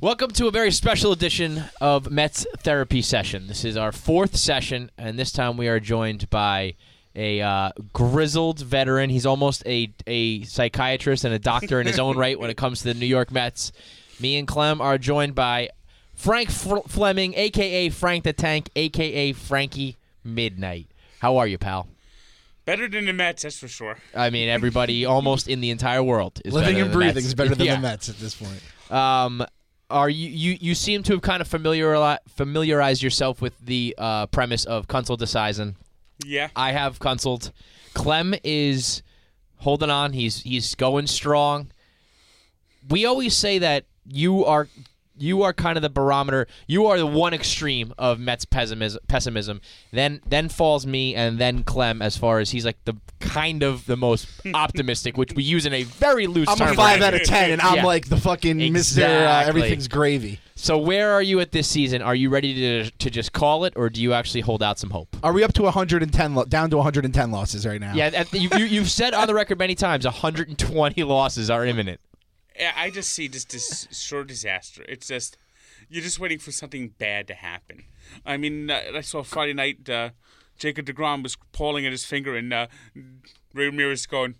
Welcome to a very special edition of Mets Therapy Session. This is our fourth session, and this time we are joined by a uh, grizzled veteran. He's almost a, a psychiatrist and a doctor in his own right when it comes to the New York Mets. Me and Clem are joined by Frank F- Fleming, a.k.a. Frank the Tank, a.k.a. Frankie Midnight. How are you, pal? Better than the Mets, that's for sure. I mean, everybody almost in the entire world is Living better and than the breathing Mets. is better than Yeah. the Mets at this point. Um, are you, you you seem to have kind of familiar familiarized yourself with the uh, premise of Kunzel Decisian. Yeah. I have Kunzled. Clem is holding on. He's he's going strong. We always say that you are you are kind of the barometer. You are the one extreme of Mets pessimism. Pessimism. Then then falls me, and then Clem. As far as he's like the kind of the most optimistic, which we use in a very loose I'm term. a five right? out of ten, and I'm Yeah. like the fucking Mister. Uh, everything's gravy. So where are you at this season? Are you ready to to just call it, or do you actually hold out some hope? Are we up to 110? Lo- down to 110 losses right now? Yeah, at the- you, you, you've said on the record many times 120 losses are imminent. I just see just this sure disaster. It's just you're just waiting for something bad to happen. I mean, uh, I saw Friday night uh, Jacob Degrom was pulling at his finger, and uh, Ray Ramirez going,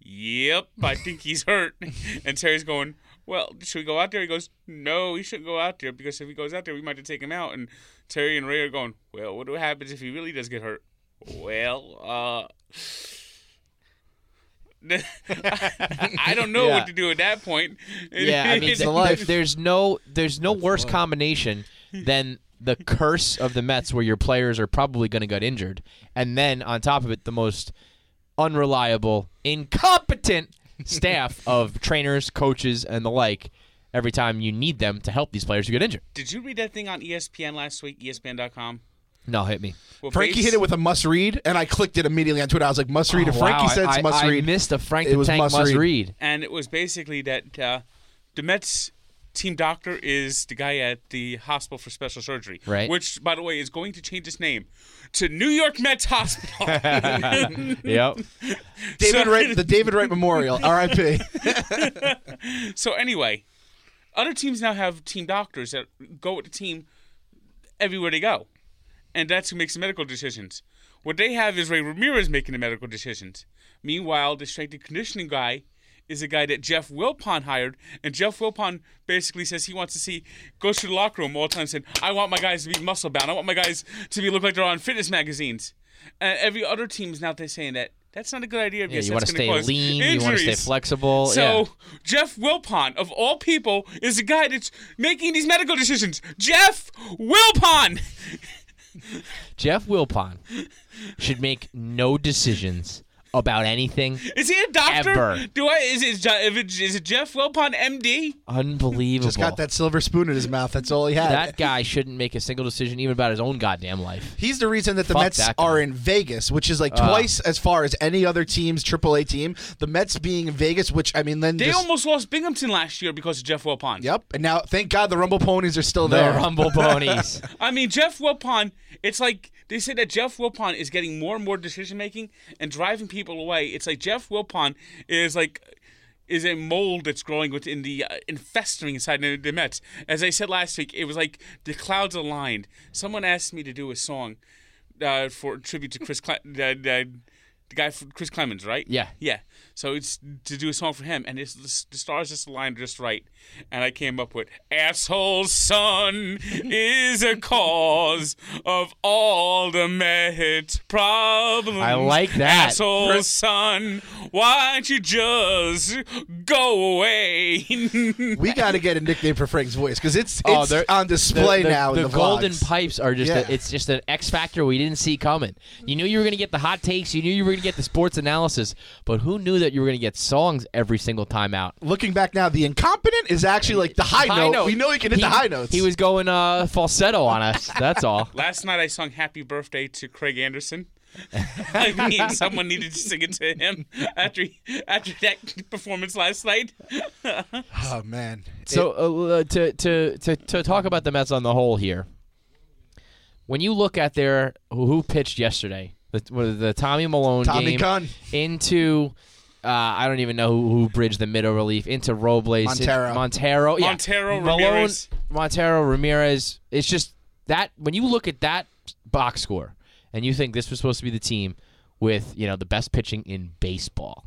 "Yep, I think he's hurt," and Terry's going. Well, should we go out there? He goes, No, he shouldn't go out there because if he goes out there, we might have to take him out. And Terry and Ray are going, Well, what happens if he really does get hurt? Well, uh, I don't know Yeah. what to do at that point. Yeah, I mean, It's the life. there's no there's no worse combination than the curse of the Mets, where your players are probably going to get injured, and then on top of it, the most unreliable, incompetent staff of trainers, coaches, and the like. Every time you need them to help these players who get injured. Did you read that thing on ESPN last week? ESPN.com. No, hit me. Well, Frankie base- hit it with a must read, and I clicked it immediately on Twitter. I was like, must read. if Oh, Frankie wow, says I, must I read, missed a Frank It the was Tank must must read. read. and it was basically that uh, the Mets team doctor is the guy at the hospital for special surgery, Right. Which, by the way, is going to change its name to New York Mets Hospital. Yep. David So- Wright, the David Wright Memorial, R.I.P. so anyway, other teams now have team doctors that go with the team everywhere they go, and that's who makes the medical decisions. What they have is Ray Ramirez making the medical decisions. Meanwhile, the strength and conditioning guy is a guy that Jeff Wilpon hired, and Jeff Wilpon basically says he wants to see goes to the locker room all the time saying, "I want my guys to be muscle bound. I want my guys to be look like they're on fitness magazines." And every other team is now saying that that's not a good idea. Yeah, you want to stay lean. You want to stay flexible. So yeah. Jeff Wilpon, of all people, is the guy that's making these medical decisions. Jeff Wilpon. Jeff Wilpon should make no decisions about anything. Is he a doctor? Ever. Do I? Is it, if it is it Jeff Wilpon, MD? Unbelievable. Just got that silver spoon in his mouth. That's all he had. That guy shouldn't make a single decision even about his own goddamn life. He's the reason that the Fuck Mets that are in Vegas, which is like Ah. twice as far as any other team's AAA team. The Mets being in Vegas, which I mean, then They just, almost lost Binghamton last year because of Jeff Wilpon. Yep. And now, thank God, the Rumble Ponies are still The there. Rumble Ponies. I mean, Jeff Wilpon, it's like they say that Jeff Wilpon is getting more and more decision making and driving people away. It's like Jeff Wilpon is like is a mold that's growing within the uh, and festering inside the, the Mets. As I said last week, it was like the clouds aligned. Someone asked me to do a song uh, for tribute to Chris, Cle- the, the, the guy for Chris Clemens, right? Yeah. Yeah. So it's to do a song for him, and it's, the, the stars just aligned just right. And I came up with "Asshole Son is a cause of all the Met problems." I like that. Asshole Son, why don't you just go away? we got to get a nickname for Frank's voice because it's, Oh, it's they're- on display the, the, now. The, in the golden vlogs. pipes are just Yeah. a, it's just an X factor we didn't see coming. You knew you were going to get the hot takes, you knew you were going to get the sports analysis, but who knew that you were going to get songs every single time out? Looking back now, the incompetent is actually like the high, note. We know he can hit the high notes. He was going uh, falsetto on us. That's all. Last night I sung "Happy Birthday" to Craig Anderson. I mean, someone needed to sing it to him after after that performance last night. oh man. So uh, to, to to to talk about the Mets on the whole here, when you look at their who who pitched yesterday, the, the Tommy Milone Tommy game Gunn. into Uh, I don't even know who, who bridged the middle relief into Robles. Montero. It- Montero. Yeah. Montero, Milone, Ramirez. Montero, Ramirez. It's just that when you look at that box score and you think this was supposed to be the team with you know the best pitching in baseball,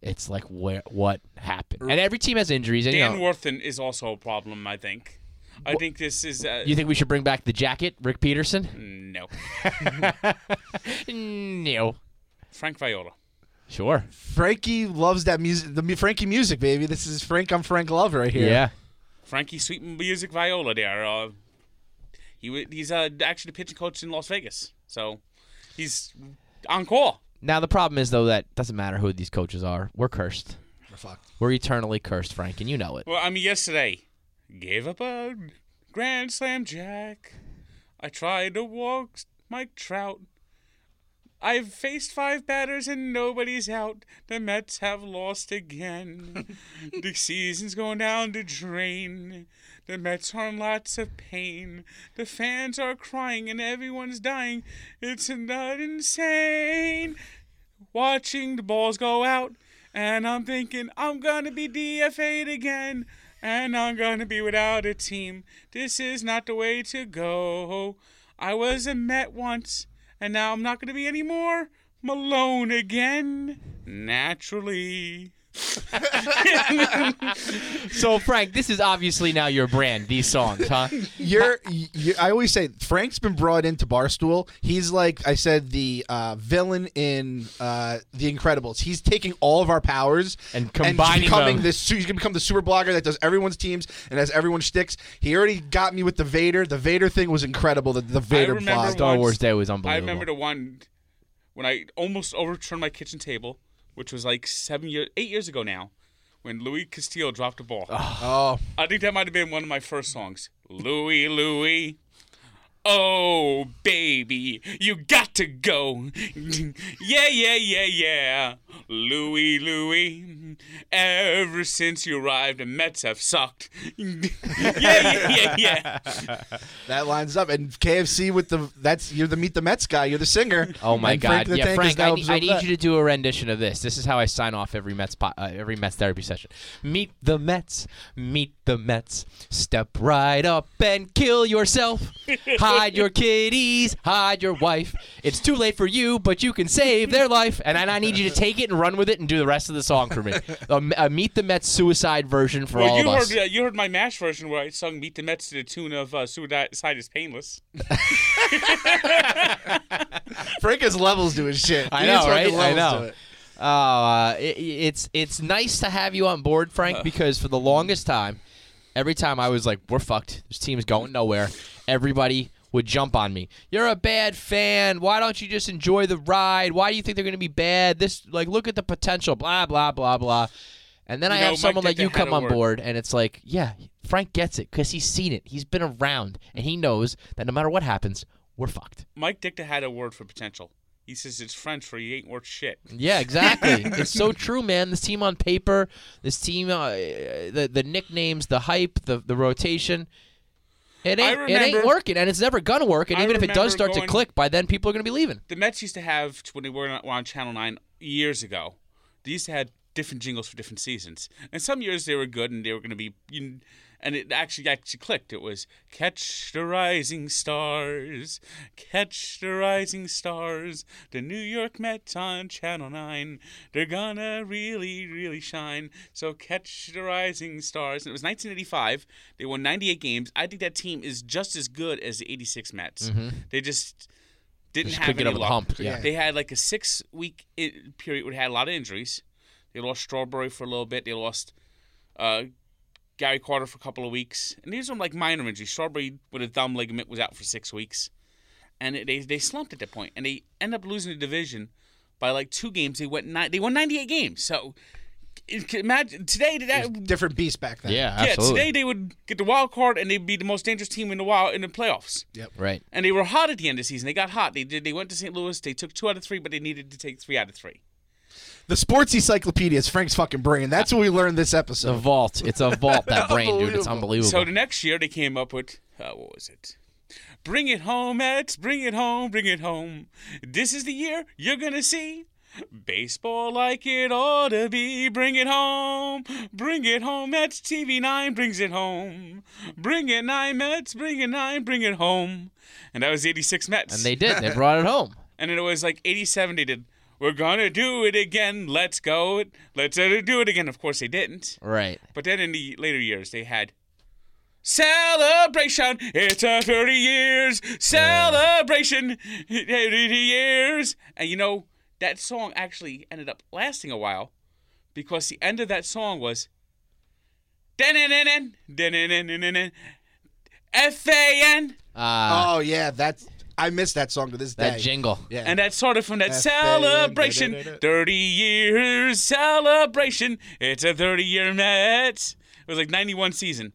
it's like where what happened? And every team has injuries. And, you, Dan know, Warthen is also a problem. I think. I think this is uh, you think we should bring back the jacket, Rick Peterson? no no. Frank Viola. Sure. Frankie loves that music. The Frankie music, baby. This is Frank. I'm Frank Love right here. Yeah. Frankie Sweet Music Viola there. Uh, he he's uh, actually the pitching coach in Las Vegas, so he's on call. Now the problem is though that doesn't matter who these coaches are. We're cursed. We're fucked. We're eternally cursed, Frank, and you know it. Well, I mean, yesterday gave up a grand slam jack. I tried to walk Mike Trout. I've faced five batters and nobody's out. The Mets have lost again. the season's going down the drain. The Mets are in lots of pain. The fans are crying and everyone's dying. It's not insane. Watching the balls go out, and I'm thinking I'm gonna be DFA'd again, and I'm gonna be without a team. This is not the way to go. I was a Met once, and now I'm not gonna be anymore. Milone again, naturally. So Frank, this is obviously now your brand. These songs, huh? You're, you I always say Frank's been brought into Barstool. He's like I said, the uh, villain in uh, The Incredibles. He's taking all of our powers And combining becoming them. this. He's gonna become the super blogger that does everyone's teams and has everyone sticks. He already got me with the Vader. The Vader thing was incredible. The, the Vader remember blog. Star once- Wars Day was unbelievable. I remember the one when I almost overturned my kitchen table, which was like seven years, eight years ago now, when Luis Castillo dropped a ball. Oh, I think that might have been one of my first songs. Louis, Louie. Oh, baby, you got to go. yeah, yeah, yeah, yeah. Louie, Louie. Ever since you arrived, the Mets have sucked. yeah, yeah, yeah, yeah. that lines up. And KFC with the that's you're the Meet the Mets guy. You're the singer. Oh my And God! Frank the yeah, Tank is Frank, now I need, I absorbed need that. you to do a rendition of this. This is how I sign off every Mets po- uh, every Mets therapy session. Meet the Mets, meet the Mets. Step right up and kill yourself. hide your kitties, hide your wife. It's too late for you, but you can save their life. And then I need you to take it and run with it and do the rest of the song for me. A, a Meet the Mets suicide version for Well, all you of us. heard uh, you heard my mash version where I sung "Meet the Mets" to the tune of uh, "Suicide is Painless." Frank has levels to his shit. I know, right? I levels to know. Oh, uh, it, it's it's nice to have you on board, Frank, because for the longest time, every time I was like, "We're fucked. This team's going nowhere," everybody would jump on me. You're a bad fan. Why don't you just enjoy the ride? Why do you think they're going to be bad? This like, look at the potential. Blah blah blah blah. And then I know, have Mike someone like you come on board, and it's like, yeah, Frank gets it because he's seen it. He's been around, and he knows that no matter what happens, we're fucked. Mike Ditka had a word for potential. He says it's French for you ain't worth shit. Yeah, exactly. it's so true, man. This team on paper, this team, uh, the the nicknames, the hype, the the rotation. It ain't, it ain't working, and it's never gonna work. And I even if it does remember start to click, by then people are gonna be leaving. The Mets used to have when they were on, Channel Nine years ago. They used to have different jingles for different seasons, and some years they were good and they were going to be. You, and it actually actually clicked. It was "Catch the Rising Stars, Catch the Rising Stars." The New York Mets on Channel Nine. They're gonna really, really shine. So catch the rising stars. And it was 1985. They won 98 games. I think that team is just as good as the 86 Mets. They just didn't Just have couldn't get any over the luck. hump, yeah. They had like a six week period where they had a lot of injuries. They lost Strawberry for a little bit. They lost uh, Gary Carter for a couple of weeks. And these were like minor injuries. Strawberry with a thumb ligament was out for six weeks. And it, they they slumped at that point, and they end up losing the division by like two games. They went nine, they won 98 games. So it- imagine today that Different beast back then. Yeah, yeah absolutely. today they would get the wild card and they'd be the most dangerous team in the wild in the playoffs. Yep, right. And they were hot at the end of the season. They got hot. They did. They went to St. Louis. They took two out of three, but they needed to take three out of three. The sports encyclopedia is Frank's fucking brain. That's what we learned this The episode. vault. It's a vault. That brain, dude. It's Unbelievable. unbelievable. So the next year they came up with uh, what was it? Bring it home, Mets. Bring it home. Bring it home. This is the year you're gonna see Baseball like it ought to be. Bring it home. Bring it home. Mets TV9 brings it home. Bring it nine Mets. Bring it nine. Bring it home. And that was 86 Mets. And they did. They brought it home. And then it was like 87 they did. We're gonna do it again. Let's go. Let's uh, do it again. Of course they didn't. Right. But then in the later years they had celebration. It's a 30 years celebration. 30 years. And you know that song actually ended up lasting a while because the end of that song was F-A-N. Uh, oh yeah, that's I miss that song to this day. that jingle. Yeah. And that started from that F-A-N, celebration. da-da-da-da. 30 years celebration. It's a 30 year Mets. It was like 91 season.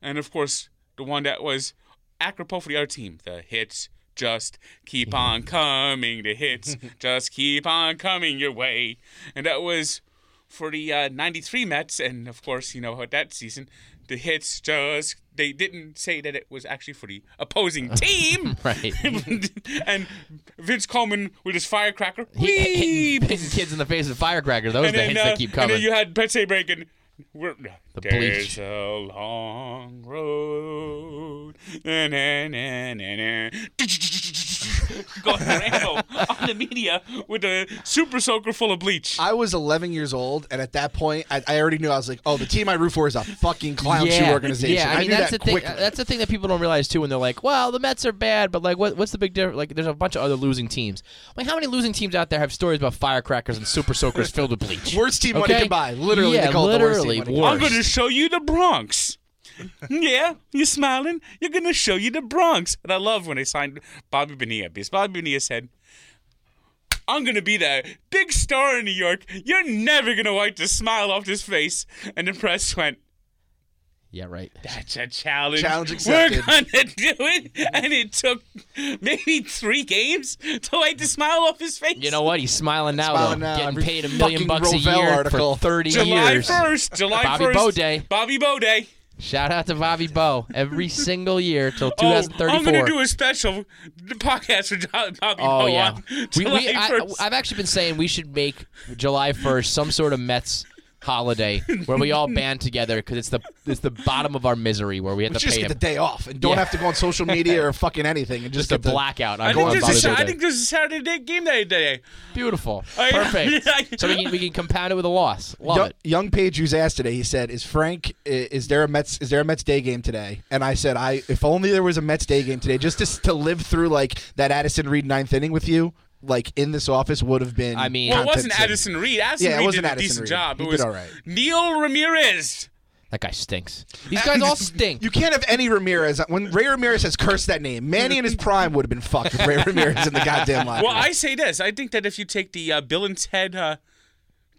And of course, the one that was apropos for the other team. The hits just keep on coming. The hits just keep on coming your way. And that was for the uh, 93 Mets. And of course, you know, what that season, the hits just, they didn't say that it was actually for the opposing team. Right. and Vince Coleman with his firecracker. He- hitting, kids in the face with firecrackers. Those are and the then, uh, that keep and coming. then you had Betsy breaking. We're, The There's bleach. a long road. Na, na, na, na, na. Going around on the media with a super soaker full of bleach. I was 11 years old, and at that point, I, I already knew I was like, "Oh, the team I root for is a fucking clown shoe organization." Yeah, I mean knew that's that the thing. That's the thing that people don't realize too when they're like, "Well, the Mets are bad," but like, what, what's the big difference? Like, there's a bunch of other losing teams. Like, how many losing teams out there have stories about firecrackers and super soakers filled with bleach? Worst team money can buy. Literally, yeah, they call it the worst literally team money. worst. I'm going to show you the Bronx. yeah, you smiling? You're to show you the Bronx. And I love when they signed Bobby Bonilla because Bobby Bonilla said, I'm to be the big star in New York. You're never to wipe the smile off his face. And the press went, Yeah, right. That's a challenge. Challenge accepted. We're accepted. going to do it. And it took maybe three games to wipe the smile off his face. You know what? He's smiling now, Smiling though, now. getting Every paid a million fucking bucks a Rovell year article. for 30 July years. 1st. July Bobby 1st. Bo Day. Bobby Bo Day. Shout out to Bobby Bo every single year till Oh, I'm going to do a special podcast for Jo- Bobby Oh Bo yeah, on we, July we, I, 1st. I've actually been saying we should make July first some sort of Mets holiday where we all band together because it's the it's the bottom of our misery where we have to just pay get the day off and don't Yeah. have to go on social media or fucking anything and just, just a get the, blackout. I on think, on there's a, Bobby Sa- Bo I Day. think there's a Saturday game day today. Beautiful, I- perfect. I- so we can we can compound it with a loss. Love Young, it. young Page who's asked today. He said, "Is Frank? i- Is there a Mets? Is there a Mets day game today?" And I said, "I if only there was a Mets day game today, just to, s- to live through like that Addison Reed ninth inning with you, like in this office would have been." I mean- Well, it wasn't city. Addison Reed. Addison Yeah, it Reed wasn't did a Addison decent Reed. job. He it did was all right. Neil Ramirez. That guy stinks. These guys all stink. You can't have any Ramirez. When Ray Ramirez has cursed that name, Manny in his prime would have been fucked with Ray Ramirez in the goddamn locker. Well. I say this. I think that if you take the uh, Bill and Ted uh,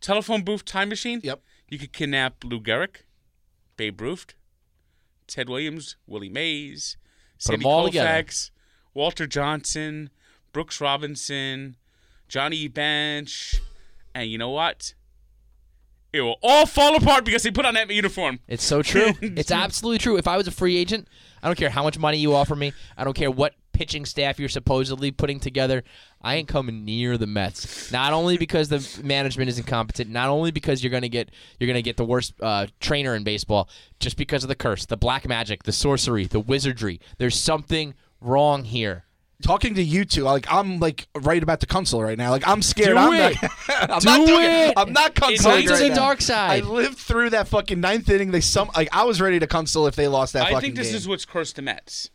telephone booth time machine, Yep. you could kidnap Lou Gehrig, Babe Ruth, Ted Williams, Willie Mays, Sandy 'em all together. Koufax, Walter Johnson, Brooks Robinson, Johnny Bench, and you know what? It will all fall apart because they put on that uniform. It's so true. it's absolutely true. If I was a free agent, I don't care how much money you offer me. I don't care what pitching staff you're supposedly putting together. I ain't coming near the Mets. Not only because the management is incompetent, not only because you're gonna get you're gonna get the worst uh, trainer in baseball, just because of the curse, the black magic, the sorcery, the wizardry. There's something wrong here. Talking to you two, like I'm like right about to console right now. Like I'm scared. Do I'm it. not. I'm Do not doing it. I'm not It's consoling right the now. dark side. I lived through that fucking ninth inning. They some like I was ready to console if they lost that I fucking think this game. is what's cursed the Mets.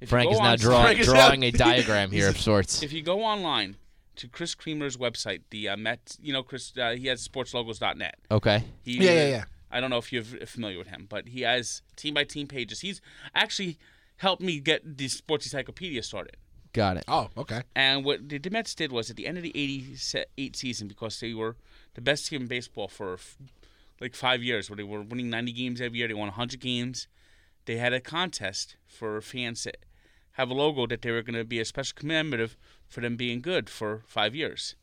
If Frank is now on- drawing Frank is drawing a diagram here of sorts. If you go online to Chris Creamer's website, the uh, Met, you know, Chris, uh, he has sportslogos.net. Okay. He, Yeah, yeah, yeah. I don't know if you're familiar with him, but he has team by team pages. He's actually helped me get the Sports Encyclopedia started. Got it. oh, okay. And what the, the Mets did was at the end of the '88 season, because they were the best team in baseball for f- like five years, where they were winning 90 games every year, they won 100 games. They had a contest for fans that have a logo that they were going to be a special commemorative for them being good for five years,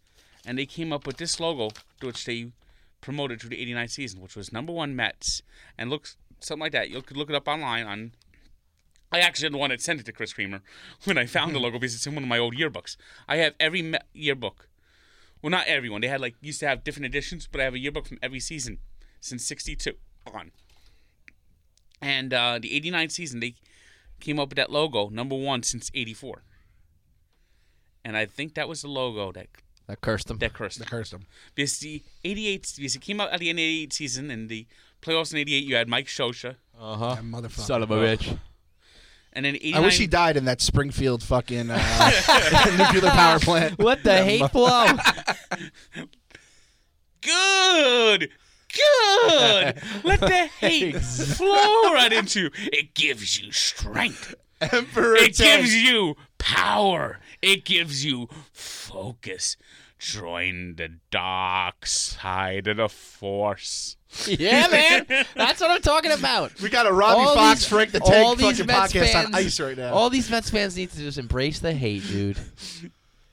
and they came up with this logo, which they promoted through the '89 season, which was number one Mets, and looks something like that. You could look it up online on I actually didn't want that sent it to Chris Creamer when I found the logo because it's in one of my old yearbooks. I have every me- yearbook Well, not everyone. They had like used to have different editions, but I have a yearbook from every season since '62 on. And uh, the '89 season, they came up with that logo, number one since '84. And I think that was the logo that That cursed them. that cursed. They cursed him. Because the '88, because it came out at the end of the '88 season, and the playoffs in '88, you had Mike Scioscia, Uh huh. That motherfucker. Son of a bitch. And then '89. I wish he died in that Springfield fucking uh, nuclear power plant. What the hate flow. Good. Good. Let the hate flow right into you. It gives you strength. Emperor It Tank. gives you power. It gives you focus. Join the dark side of the force. yeah, man. That's what I'm talking about. We got a Robbie All Fox, these- Frank the all Tank these fucking Mets podcast fans- on ice right now. All these Mets fans need to just embrace the hate, dude.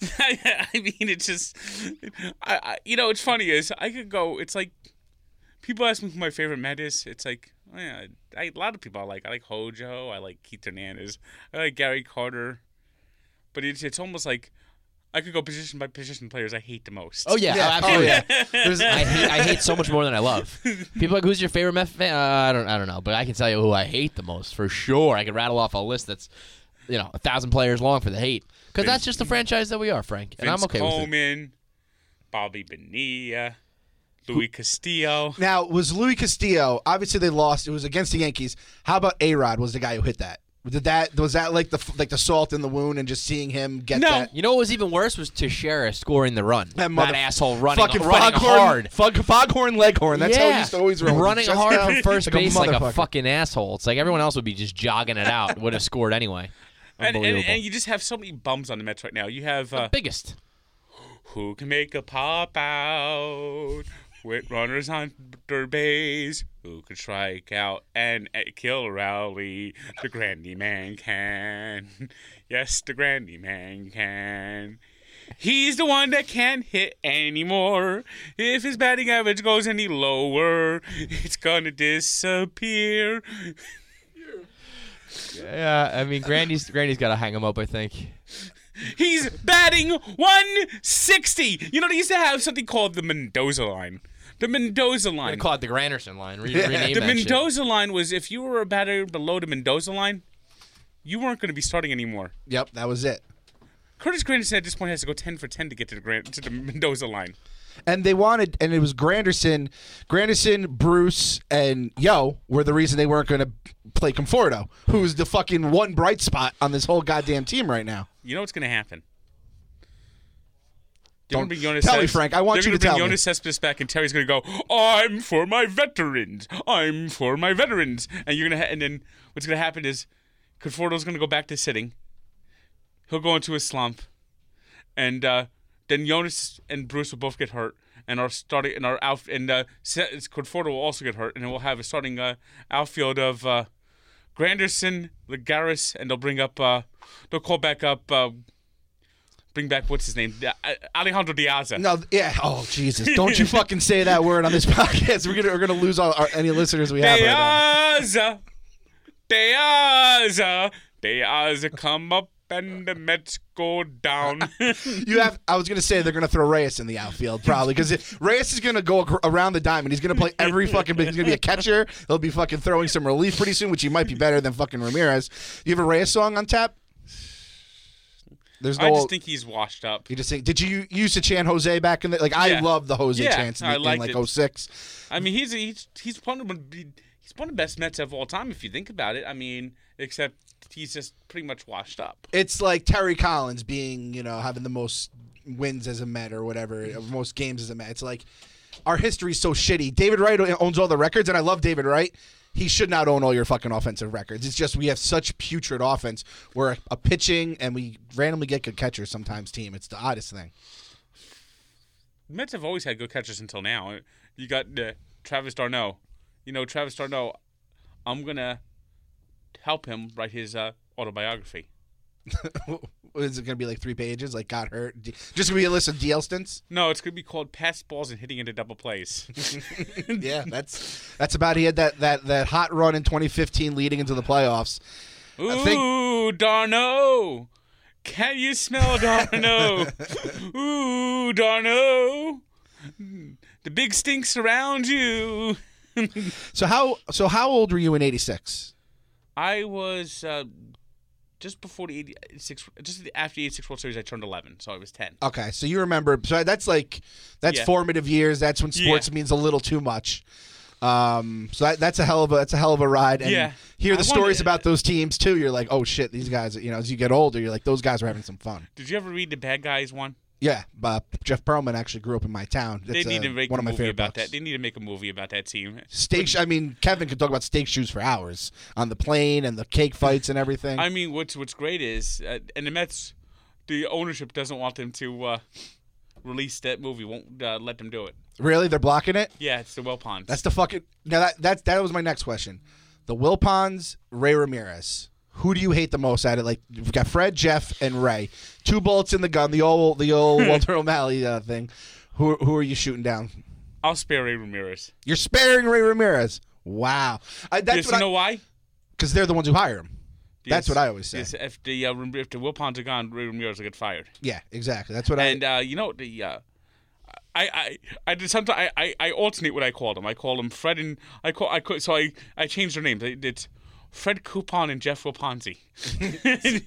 I mean, it's just, I, I, you know, it's funny is I could go. It's like people ask me who my favorite Met is. It's like, oh, yeah, I, a lot of people I like. I like Hojo. I like Keith Hernandez. I like Gary Carter. But it's it's almost like I could go position by position players I hate the most. Oh yeah, Yeah, oh, absolutely. oh, yeah. I hate I hate so much more than I love. People are like, who's your favorite Mets fan? Uh, I don't I don't know, but I can tell you who I hate the most for sure. I can rattle off a list that's you know a thousand players long for the hate because that's just the franchise that we are, Frank, and Vince I'm okay with it. Coleman, Bobby Bonilla, Luis Castillo. Now, was Luis Castillo? Obviously, they lost. It was against the Yankees. How about A Rod? Was the guy who hit that? Did that was that like the like the salt in the wound and just seeing him get No. that? You know what was even worse was Teixeira scoring the run. That, That, mother- asshole running fucking running foghorn, hard. Fog, foghorn leghorn. That's how he yeah. used to always run. running his hard out from first like a base like a fucking asshole. It's like everyone else would be just jogging it out. Would have scored anyway. And, and, Unbelievable. and you just have so many bums on the Mets right now. You have uh, Biggest. who can make a pop out with runners on third base? Who can strike out and uh, kill Rowley? The Grandy Man can. Yes, the Grandy Man can. He's the one that can't hit anymore. If his batting average goes any lower, it's gonna disappear. Yeah, I mean Grandy's Grandy's got to hang him up. I think. He's batting 160. You know, they used to have something called the Mendoza line. The Mendoza I line. call it the Granderson line. Re- Yeah. The that shit. Mendoza line was if you were a batter below the Mendoza line, you weren't going to be starting anymore. Yep, that was it. Curtis Granderson at this point has to go 10 for 10 to get to the Gran- to the Mendoza line. And they wanted, and it was Granderson, Granderson, Bruce, and Yo were the reason they weren't going to play Conforto, who's the fucking one bright spot on this whole goddamn team right now. You know what's going to happen? Don't- bring Yoenis tell me, Frank. I want they're you to bring tell me. Yoenis Cespedes back, and Terry's gonna go. I'm for my veterans. I'm for my veterans. And you're gonna, ha- and then what's gonna happen is, Conforto's gonna go back to sitting. He'll go into a slump, and uh, then Yoenis and Bruce will both get hurt, and our starting and our out and uh, Conforto will also get hurt, and then we'll have a starting uh, outfield of uh, Granderson, Lagares, and they'll bring up. Uh, they'll call back up. Uh, bring back what's his name? Uh, Alejandro De Aza. No, yeah. Oh Jesus! Don't you fucking say that word on this podcast. We're gonna we're gonna lose all our, any listeners we have right now. De Aza, Diaz, De Aza, come up and the Mets go down. You have. I was gonna say they're gonna throw Reyes in the outfield probably because Reyes is gonna go ac- around the diamond. He's gonna play every fucking. He's gonna be a catcher. He'll be fucking throwing some relief pretty soon, which he might be better than fucking Ramirez. You have a Reyes song on tap? There's no. I just think he's washed up. you just think. Did you used to chant Jose back in the like? I love the Jose Yeah, chants in, I in like it. 06. I mean, he's he's he's one of the he's one of the best Mets of all time if you think about it. I mean, except he's just pretty much washed up. It's like Terry Collins being, you know, having the most wins as a Met or whatever, most games as a Met. It's like our history's so shitty. David Wright owns all the records, and I love David Wright. He should not own all your fucking offensive records. It's just we have such putrid offense. We're a, a pitching and we randomly get good catchers sometimes. Team, it's the oddest thing. Mets have always had good catchers until now. You got uh, Travis d'Arnaud. You know, Travis d'Arnaud. I'm gonna help him write his uh, autobiography. Is it gonna be like three pages? Like got hurt? Just gonna be a list of DL stints? No, it's gonna be called pass balls and hitting into double plays. yeah, that's that's about. He had that that that hot run in 2015 leading into the playoffs. Ooh, think- d'Arnaud! Can you smell d'Arnaud? Ooh, d'Arnaud. The big stinks around you. So how so how old were you in '86? I was uh, just before the 86, just after the 86 World Series, I turned 11, so I was 10. Okay, so you remember. So that's like that's Yeah. formative years. That's when sports Yeah. means a little too much. Um, so that, that's a hell of a that's a hell of a ride. And Yeah. hear the I stories wanted- about those teams too. You're like, oh shit, these guys. You know, as you get older, you're like, those guys are having some fun. Did you ever read the Bad Guys one? Yeah, but Jeff Pearlman actually grew up in my town. They It's, need uh, to make one a of my movie favorite about books. that. They need to make a movie about that team. Steak. I mean, Kevin could talk about steak shoes for hours on the plane and the cake fights and everything. I mean, what's what's great is, uh, and the Mets, the ownership doesn't want them to uh, release that movie. Won't uh, let them do it. really, they're blocking it. Yeah, it's the Wilpons. That's the fucking. Now that that that was my next question. The Wilpons, Ray Ramirez. Who do you hate the most at it? Like we've got Fred, Jeff, and Ray. Two bullets in the gun. The old the old Walter O'Malley uh, thing. Who who are you shooting down? I'll spare Ray Ramirez. You're sparing Ray Ramirez. Wow. I, that's Yes, what you know why? because they're the ones who hire him. That's what I always say. yes, if the uh, if the Wilpons are gone, Ray Ramirez will get fired. Yeah, exactly. That's what And I. And uh, you know the. Uh, I, I I did sometimes I, I, I alternate what I call them. I call them Fred and I call I call, so I I changed their names. It- It's Fred Coupon and Jeff Wilponzi.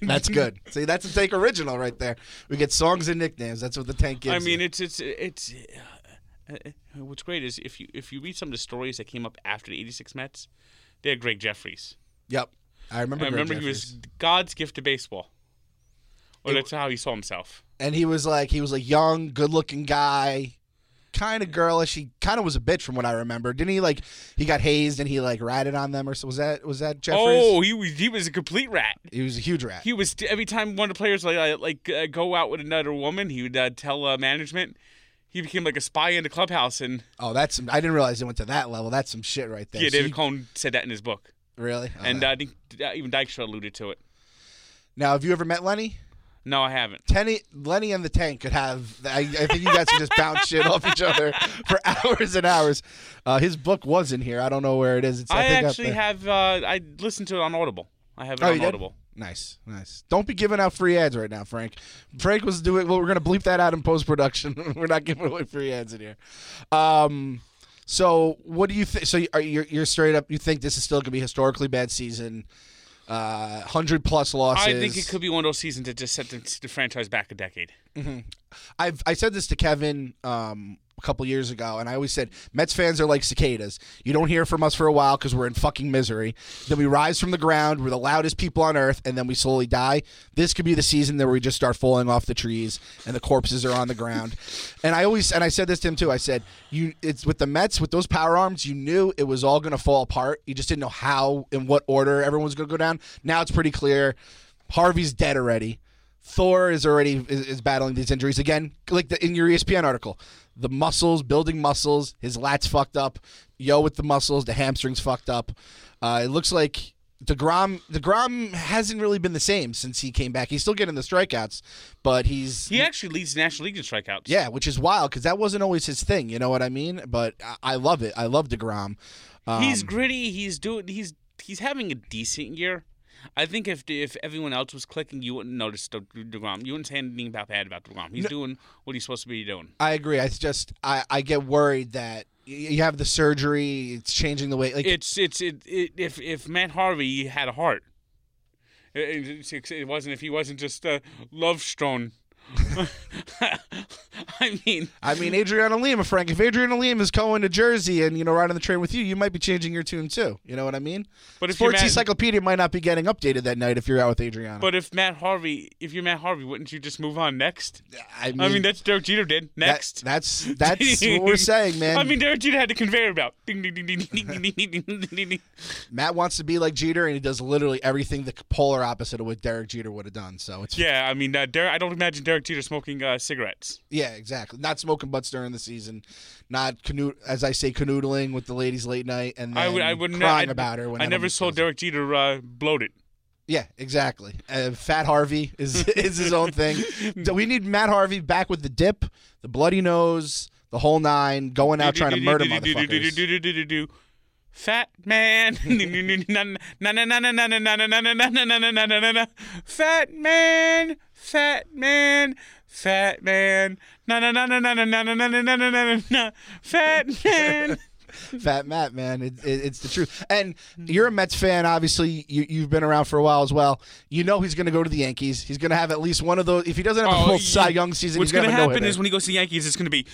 That's good. See, that's a take original right there. We get songs and nicknames. That's what the tank gives. I mean, you. it's it's it's. Uh, uh, what's great is if you if you read some of the stories that came up after the '86 Mets, they had Gregg Jefferies. yep. I remember. I Greg remember he was God's gift to baseball. Or It- that's how he saw himself. and he was like he was a young, good-looking guy, kind of girlish. He kind of was a bitch from what I remember. Didn't he? Like he got hazed and he like ratted on them or so. Was that was that Jefferies? Oh, he was he was a complete rat. he was a huge rat. He was every time one of the players like uh, like uh, go out with another woman, he would uh, tell uh, management. He became like a spy in the clubhouse, and oh, that's some, I didn't realize it went to that level. That's some shit right there. yeah, So David you- Cone said that in his book, really? Oh, and uh, I think even Dykstra alluded to it. now, have you ever met Lenny? No, I haven't. Tenny, Lenny and the Tank could have. I, I think you guys could just bounce shit off each other for hours and hours. Uh, his book was in here. I don't know where it is. It's, I, I, actually have. Uh, I listened to it on Audible. I have it Oh, on you did? Audible. Nice, nice. Don't be giving out free ads right now, Frank. Frank was doing. Well, we're gonna bleep that out in post production. we're not giving away free ads in here. Um. So, what do you think? So, are you you're straight up? You think this is still gonna be a historically bad season? Uh, hundred plus losses. I think it could be one of those seasons that just set the, the franchise back a decade. I've I said this to Kevin um, a couple years ago, and I always said Mets fans are like cicadas. You don't hear from us for a while because we're in fucking misery. Then we rise from the ground. We're the loudest people on earth, and then we slowly die. This could be the season that we just start falling off the trees and the corpses are on the ground. And I always and I said this to him too. I said you it's with the Mets with those power arms. You knew it was all going to fall apart. You just didn't know how in what order everyone's going to go down. Now it's pretty clear. Harvey's dead already. Thor is already is, is battling these injuries again. Like the, in your ESPN article, the muscles, building muscles. His lats fucked up. Yo with the muscles, the hamstrings fucked up. Uh, it looks like Degrom Degrom hasn't really been the same since he came back. He's still getting the strikeouts, but he's He actually leads the National League in strikeouts. yeah, which is wild because that wasn't always his thing. You know what I mean? But I, I love it. I love Degrom. Um, he's gritty. He's doing. He's he's having a decent year. I think if if everyone else was clicking, you wouldn't notice the Degrom. You wouldn't say anything about bad about Degrom. He's doing what he's supposed to be doing. I agree. I just I, I get worried that you have the surgery. It's changing the way. Like It's it's it, it if if Matt Harvey had a heart, it, it, it wasn't if he wasn't just uh, love strong. I mean, I mean, Adriana Lima, Frank. If Adriana Lima is going to Jersey and you know riding the train with you, you might be changing your tune too. You know what I mean? But Sports Matt, Encyclopedia might not be getting updated that night if you're out with Adriana. But if Matt Harvey, if you're Matt Harvey, wouldn't you just move on next? I mean, I mean that's Derek Jeter did next. That, that's that's what we're saying, man. I mean, Derek Jeter had the conveyor belt. Matt wants to be like Jeter, and he does literally everything the polar opposite of what Derek Jeter would have done. So it's yeah. I mean, uh, Derek, I don't imagine Derek Jeter's smoking uh, cigarettes. Yeah, exactly. Not smoking butts during the season, not canoe as I say canoodling with the ladies late night, and I would I would crying ne- about her. When I never saw Derek Jeter uh, bloated. Yeah, exactly. Uh, Fat Harvey is is his own thing. we need Matt Harvey back with the dip, the bloody nose, the whole nine, going out trying to murder motherfuckers fat man fat man fat man fat man, na na na na na na na na na na na na na Fat man. Fat Matt, man, it, it, it's the truth. And you're a Mets fan, obviously. You, you've been around for a while as well. You know he's going to go to the Yankees. He's going to have at least one of those. If he doesn't have a full Cy Young season, what's going to happen is when he goes to the Yankees, it's going to be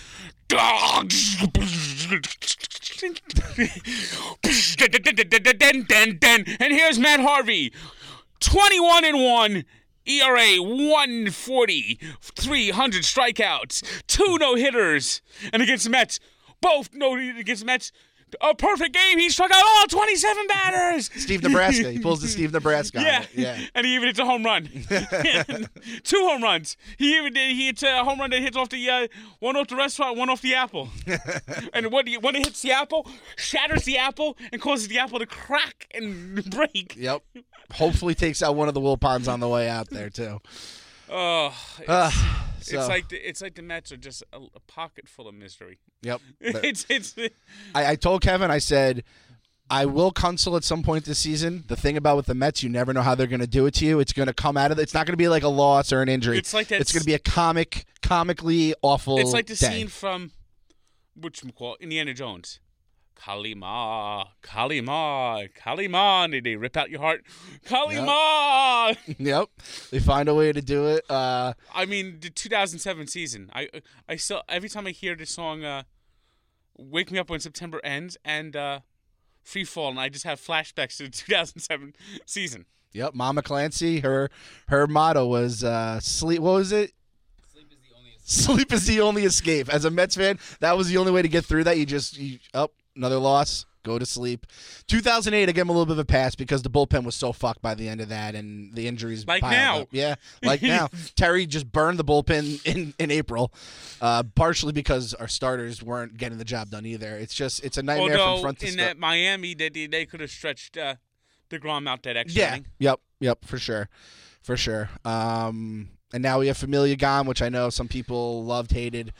and here's Matt Harvey, 21 and one. ERA 140, 300 strikeouts, two no hitters, and against the Mets, both no against the Mets. A perfect game. He struck out all 27 batters. Steve Nebraska. He pulls the Steve Nebraska. Yeah, yeah. And he even hits a home run. Two home runs. He even did. He hits a home run that hits off the uh, one off the restaurant, one off the apple. and when he, when it hits the apple, shatters the apple and causes the apple to crack and break. Yep. Hopefully takes out one of the Wilpons on the way out there too. Oh, it's, Uh, it's like the, it's like the Mets are just a, a pocket full of mystery. yep. It's it's I, I told Kevin, I said, I will console at some point this season. The thing about with the Mets, you never know how they're going to do it to you. It's going to come out of it. It's not going to be like a loss or an injury. It's like that It's going to be a comic, comically awful. it's like the day. scene from which call Indiana Jones. Kalima, Kalima, Kalima. Did they rip out your heart? Kalima. Yep. They find a way to do it. Uh, I mean, the 2007 season. I I still every time I hear this song, uh, "Wake Me Up When September Ends" and uh, "Free Fall," and I just have flashbacks to the 2007 season. yep. Mama Clancy, her her motto was uh, sleep. What was it? Sleep is the only escape. As a Mets fan, that was the only way to get through that. You just you, up another loss, go to sleep. 2008, I gave him a little bit of a pass because the bullpen was so fucked by the end of that, and the injuries. Like now. up. yeah, like now. Terry just burned the bullpen in in April, uh, partially because our starters weren't getting the job done either. It's just it's a nightmare Although from front to in that Miami, they they could have stretched uh, Degrom out that extra Yeah. inning. Yep. Yep. For sure. For sure. Um, and now we have Familia gone, which I know some people loved, hated.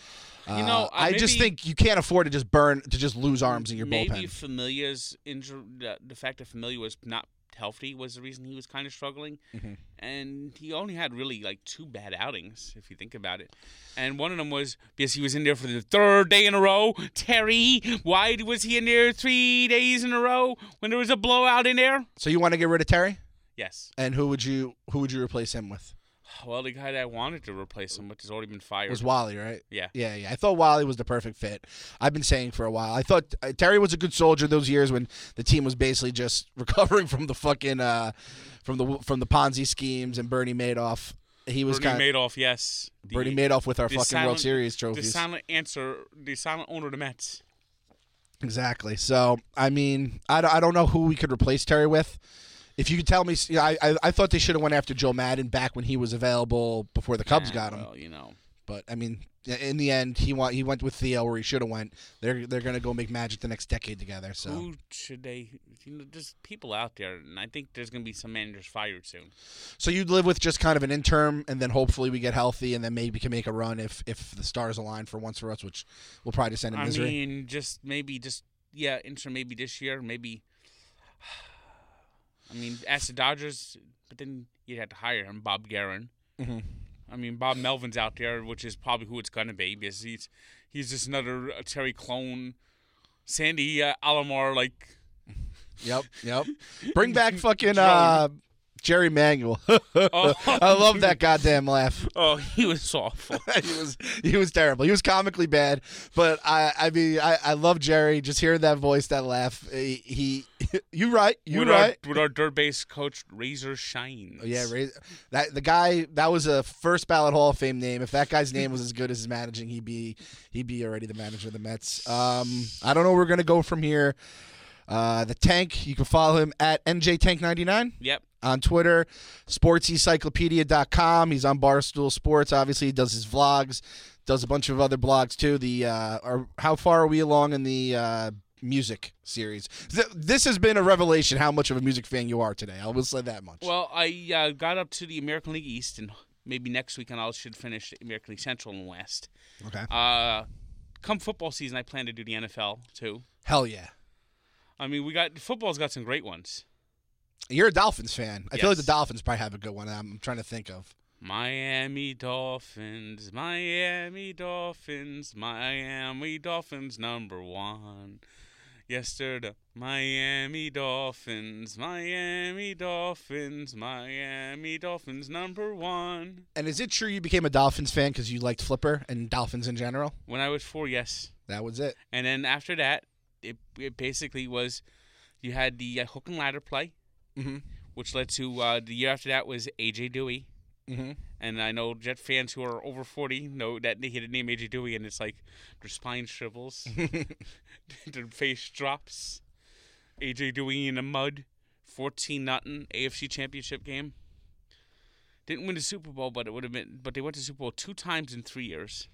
You know, uh, I just think you can't afford to just burn to just lose arms in your Maybe bullpen. Familia's injury, the, fact that Familia was not healthy was the reason he was kind of struggling, Mhm. and he only had really like two bad outings if you think about it, and one of them was because he was in there for the third day in a row. Terry, why was he in there three days in a row when there was a blowout in there? So you want to get rid of Terry? Yes. And who would you who would you replace him with? Well, the guy that I wanted to replace him with has already been fired. It was Wally, right? yeah. Yeah, yeah. I thought Wally was the perfect fit. I've been saying for a while. I thought uh, Terry was a good soldier those years when the team was basically just recovering from the fucking uh, from the from the Ponzi schemes and Bernie Madoff. He was Bernie kind Madoff, yes. The- Bernie Madoff with our the fucking World silent- Series The trophies. silent answer, the silent owner of the Mets. Exactly. So, I mean, I, I don't know who we could replace Terry with. If you could tell me, yeah, I, I, I thought they should have went after Joe Maddon back when he was available before the Cubs got him. Well, you know. But I mean, in the end, he want, he went with Theo where he should have went. They're they're gonna go make magic the next decade together. So, Who should they? You know, there's people out there, and I think there's gonna be some managers fired soon. so you'd live with just kind of an interim, and then hopefully we get healthy, and then maybe can make a run if if the stars align for once for us, which we'll probably just end in misery. I misery. mean, just maybe, just yeah, interim maybe this year, maybe. I mean, as the Dodgers, but then you'd have to hire him, Bob Geren. Mhm. I mean, Bob Melvin's out there, which is probably who it's gonna be because he's he's just another uh, Terry clone, Sandy uh, Alomar like. Yep, yep. Bring back fucking uh, Jerry Manuel. I love that goddamn laugh. Oh, he was awful. he was he was terrible. He was comically bad, but I I mean I, I love Jerry. Just hearing that voice, that laugh. He, he you right, you with right. Our, with our dirt base coach Razor Shines. Oh, yeah, Ray, that the guy that was a first ballot Hall of Fame name. If that guy's name was as good as his managing, he'd be he'd be already the manager of the Mets. Um, I don't know where we're gonna go from here. Uh, the tank, you can follow him at NJTank99 Yep. on Twitter, sportsencyclopedia.com. He's on Barstool Sports. Obviously, he does his vlogs, does a bunch of other blogs too. The uh, are, how far are we along in the uh, music series? Th- this has been a revelation how much of a music fan you are today. I will say that much. Well, I uh, got up to the American League East, and maybe next week, and I should finish American League Central and West. okay. Uh, come football season, I plan to do the NFL too. Hell yeah. I mean, we got football's got some great ones. You're a Dolphins fan. I feel like the Dolphins probably have a good one. I'm trying to think of. Miami Dolphins, Miami Dolphins, Miami Dolphins number one. Yesterday, Miami Dolphins, Miami Dolphins, Miami Dolphins number one. And is it true you became a Dolphins fan because you liked Flipper and Dolphins in general? When I was four, yes. That was it. And then after that, it, it basically was you had the uh, hook and ladder play, Mm-hmm. which led to uh, the year after that was AJ Duhe. Mm-hmm. And I know Jet fans who are over 40 know that they hear the name AJ Duhe and it's like their spine shrivels, their face drops. AJ Duhe in the mud, 14 nothing AFC Championship game. Didn't win the Super Bowl, but it would have been. But they went to Super Bowl two times in three years,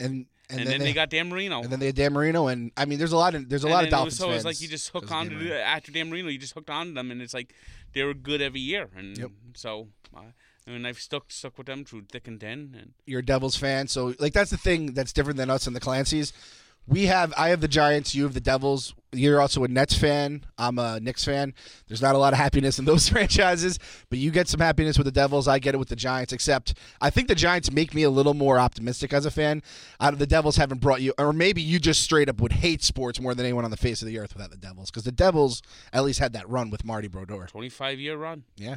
And and, and, then, then, they, got Dan Marino. and then they had Dan Marino and I mean there's a lot of there's a And lot of Dolphins so it's like you just hook on to after Dan Marino, you just hooked on to them, and it's like they were good every year, and Yep. so uh, I mean I've stuck stuck with them through thick and thin, and you're a Devils fan, so like that's the thing that's different than us and the Clancy's. We have I have the Giants, you have the Devils. You're also a Nets fan. I'm a Knicks fan. There's not a lot of happiness in those franchises, but you get some happiness with the Devils. I get it with the Giants. Except I think the Giants make me a little more optimistic as a fan. Out of the Devils haven't brought you, or maybe you just straight up would hate sports more than anyone on the face of the earth without the Devils, because the Devils at least had that run with Marty Brodeur. 25 year run, Yeah,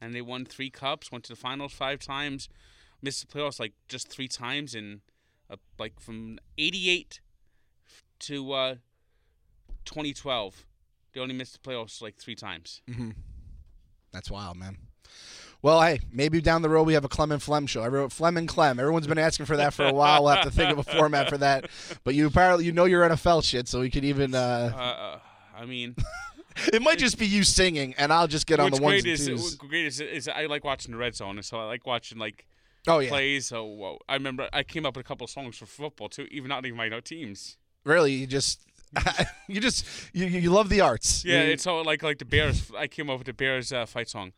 and they won three cups, went to the finals five times, missed the playoffs like just three times, in uh, like from '88 to uh, 2012, they only missed the playoffs like three times. Mm-hmm. That's wild, man. Well, hey, maybe down the road we have a Clem and Flem show. Everyone, Flem and Clem. Everyone's been asking for that for a while. We'll have to think of a format for that. But you apparently you know your NFL shit, so we could even. Uh, Uh, uh, I mean, it might just be you singing, and I'll just get on the ones great and is twos. what's great is, is I like watching the red zone, and so I like watching like Oh yeah, plays. So whoa, I remember I came up with a couple of songs for football too, even not even my teams. really? You just you just you, you love the arts. Yeah, You- it's all like like the Bears. I came up with the Bears uh, fight song.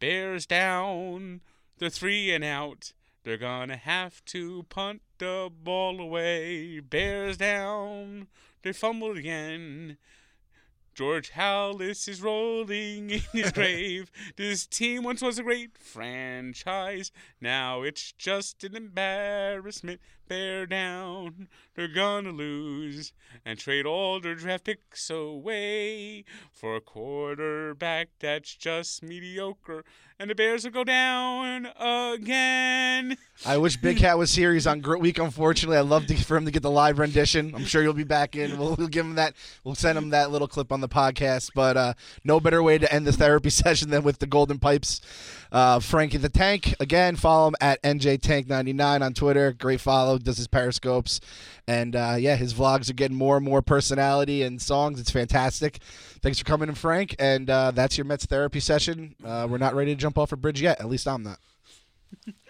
Bears down, they're three and out. They're gonna have to punt the ball away. Bears down, they fumbled again. George Halas is rolling in his grave. This team once was a great franchise. Now it's just an embarrassment. Bear down, they're gonna lose and trade all their draft picks away for a quarterback that's just mediocre. And the Bears will go down again. I wish Big Cat was here. He's on Grit Week, unfortunately. I'd love to, for him to get the live rendition. I'm sure you'll be back in. We'll, we'll give him that. We'll send him that little clip on the podcast. But uh, no better way to end the therapy session than with the Golden Pipes. Uh, Frankie the Tank. Again, follow him at NJTank99 on Twitter. Great follow. Does his periscopes. And uh, yeah, his vlogs are getting more and more personality and songs. It's fantastic. Thanks for coming in, Frank. And uh, that's your Mets therapy session. Uh, we're not ready to jump off a bridge yet. At least I'm not.